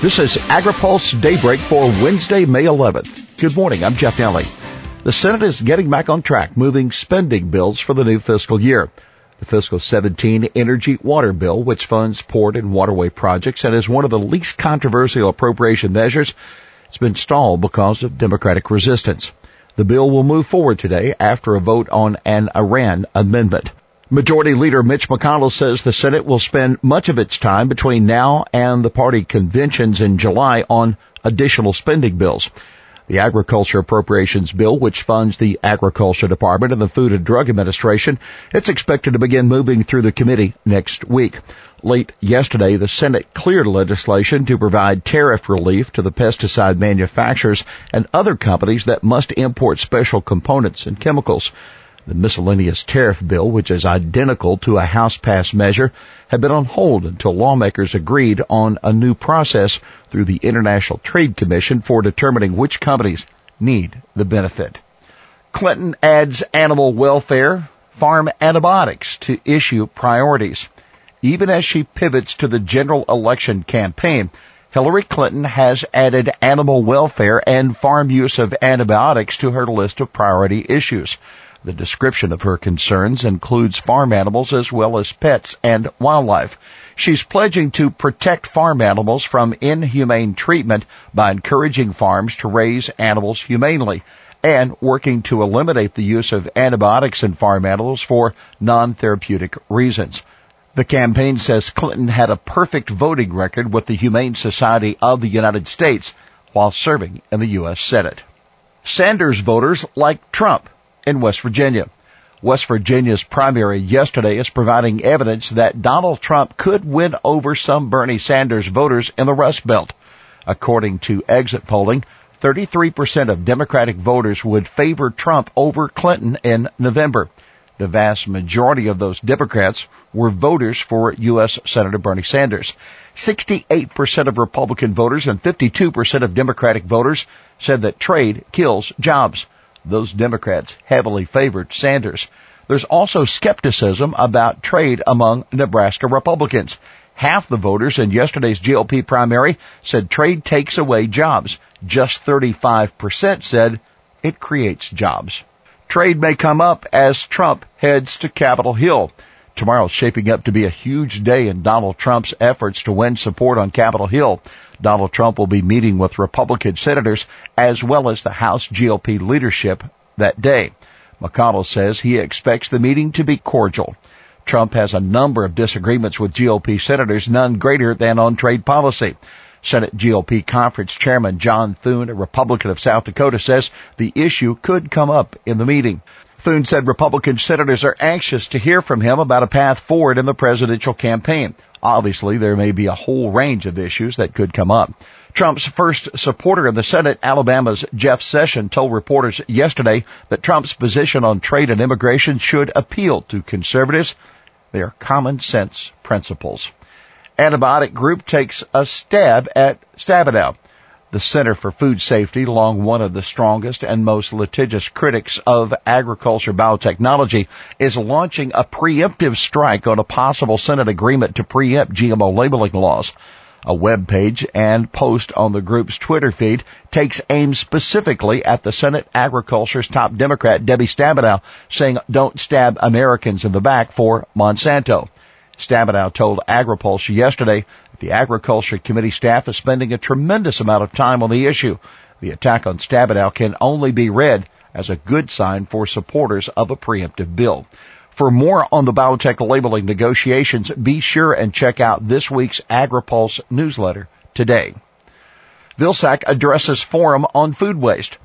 This is AgriPulse Daybreak for Wednesday, May 11th. Good morning. I'm Jeff Nalley. The Senate is getting back on track, moving spending bills for the new fiscal year. The fiscal 17 energy water bill, which funds port and waterway projects and is one of the least controversial appropriation measures, has been stalled because of Democratic resistance. The bill will move forward today after a vote on an Iran amendment. Majority Leader Mitch McConnell says the Senate will spend much of its time between now and the party conventions in July on additional spending bills. The Agriculture Appropriations Bill, which funds the Agriculture Department and the Food and Drug Administration, it's expected to begin moving through the committee next week. Late yesterday, the Senate cleared legislation to provide tariff relief to the pesticide manufacturers and other companies that must import special components and chemicals. The miscellaneous tariff bill, which is identical to a House passed measure, had been on hold until lawmakers agreed on a new process through the International Trade Commission for determining which companies need the benefit. Clinton adds animal welfare, farm antibiotics to issue priorities. Even as she pivots to the general election campaign, Hillary Clinton has added animal welfare and farm use of antibiotics to her list of priority issues. The description of her concerns includes farm animals as well as pets and wildlife. She's pledging to protect farm animals from inhumane treatment by encouraging farms to raise animals humanely and working to eliminate the use of antibiotics in farm animals for non-therapeutic reasons. The campaign says Clinton had a perfect voting record with the Humane Society of the United States while serving in the U.S. Senate. Sanders voters like Trump in West Virginia. West Virginia's primary yesterday is providing evidence that Donald Trump could win over some Bernie Sanders voters in the Rust Belt. According to exit polling, 33% of Democratic voters would favor Trump over Clinton in November. The vast majority of those Democrats were voters for U.S. Senator Bernie Sanders. 68% of Republican voters and 52% of Democratic voters said that trade kills jobs. Those Democrats heavily favored Sanders. There's also skepticism about trade among Nebraska Republicans. Half the voters in yesterday's GOP primary said trade takes away jobs. Just 35% said it creates jobs. Trade may come up as Trump heads to Capitol Hill. Tomorrow's shaping up to be a huge day in Donald Trump's efforts to win support on Capitol Hill. Donald Trump will be meeting with Republican senators as well as the House GOP leadership that day. McConnell says he expects the meeting to be cordial. Trump has a number of disagreements with GOP senators, none greater than on trade policy. Senate GOP conference chairman John Thune, a Republican of South Dakota, says the issue could come up in the meeting. Thune said Republican senators are anxious to hear from him about a path forward in the presidential campaign. Obviously, there may be a whole range of issues that could come up. Trump's first supporter in the Senate, Alabama's Jeff Sessions, told reporters yesterday that Trump's position on trade and immigration should appeal to conservatives. They are common sense principles. Anti-biotech group takes a stab at Stabenow. The Center for Food Safety, long one of the strongest and most litigious critics of agriculture biotechnology, is launching a preemptive strike on a possible Senate agreement to preempt GMO labeling laws. A web page and post on the group's Twitter feed takes aim specifically at the Senate Agriculture's top Democrat, Debbie Stabenow, saying, don't stab Americans in the back for Monsanto. Stabenow told AgriPulse yesterday the Agriculture Committee staff is spending a tremendous amount of time on the issue. The attack on Stabenow can only be read as a good sign for supporters of a preemptive bill. For more on the biotech labeling negotiations, be sure and check out this week's AgriPulse newsletter today. Vilsack addresses forum on food waste.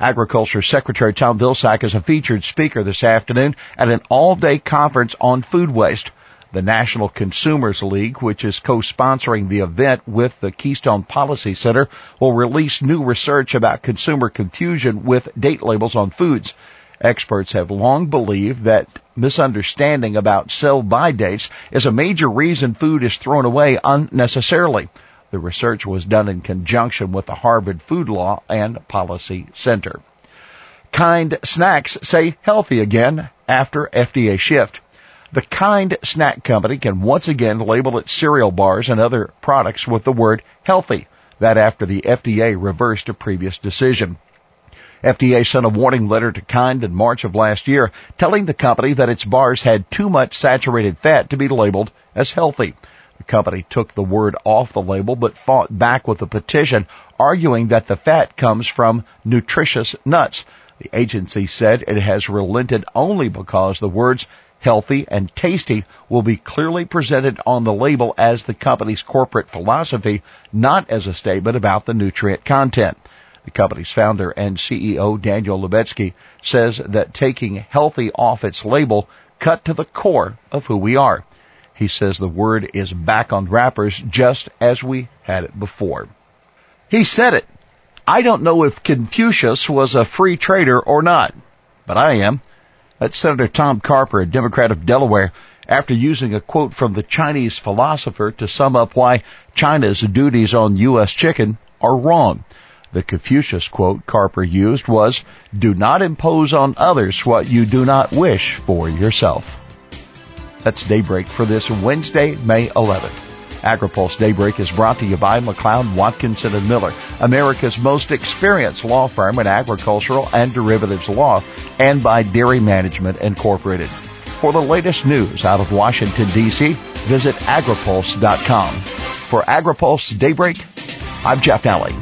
Agriculture Secretary Tom Vilsack is a featured speaker this afternoon at an all-day conference on food waste. The National Consumers League, which is co-sponsoring the event with the Keystone Policy Center, will release new research about consumer confusion with date labels on foods. Experts have long believed that misunderstanding about sell-by dates is a major reason food is thrown away unnecessarily. The research was done in conjunction with the Harvard Food Law and Policy Center. Kind snacks say healthy again after FDA shift. The Kind Snack Company can once again label its cereal bars and other products with the word healthy. That after the FDA reversed a previous decision. FDA sent a warning letter to Kind in March of last year telling the company that its bars had too much saturated fat to be labeled as healthy. The company took the word off the label but fought back with a petition arguing that the fat comes from nutritious nuts. The agency said it has relented only because the words healthy and tasty will be clearly presented on the label as the company's corporate philosophy, not as a statement about the nutrient content. The company's founder and CEO, Daniel Lubetzky, says that taking healthy off its label cut to the core of who we are. He says the word is back on wrappers just as we had it before. He said it. I don't know if Confucius was a free trader or not, but I am. That's Senator Tom Carper, a Democrat of Delaware, after using a quote from the Chinese philosopher to sum up why China's duties on U.S. chicken are wrong. The Confucius quote Carper used was, do not impose on others what you do not wish for yourself. That's Daybreak for this Wednesday, May 11th. AgriPulse Daybreak is brought to you by McLeod, Watkinson and Miller, America's most experienced law firm in agricultural and derivatives law, and by Dairy Management Incorporated. For the latest news out of Washington, D.C., visit agripulse.com. For AgriPulse Daybreak, I'm Jeff Nalley.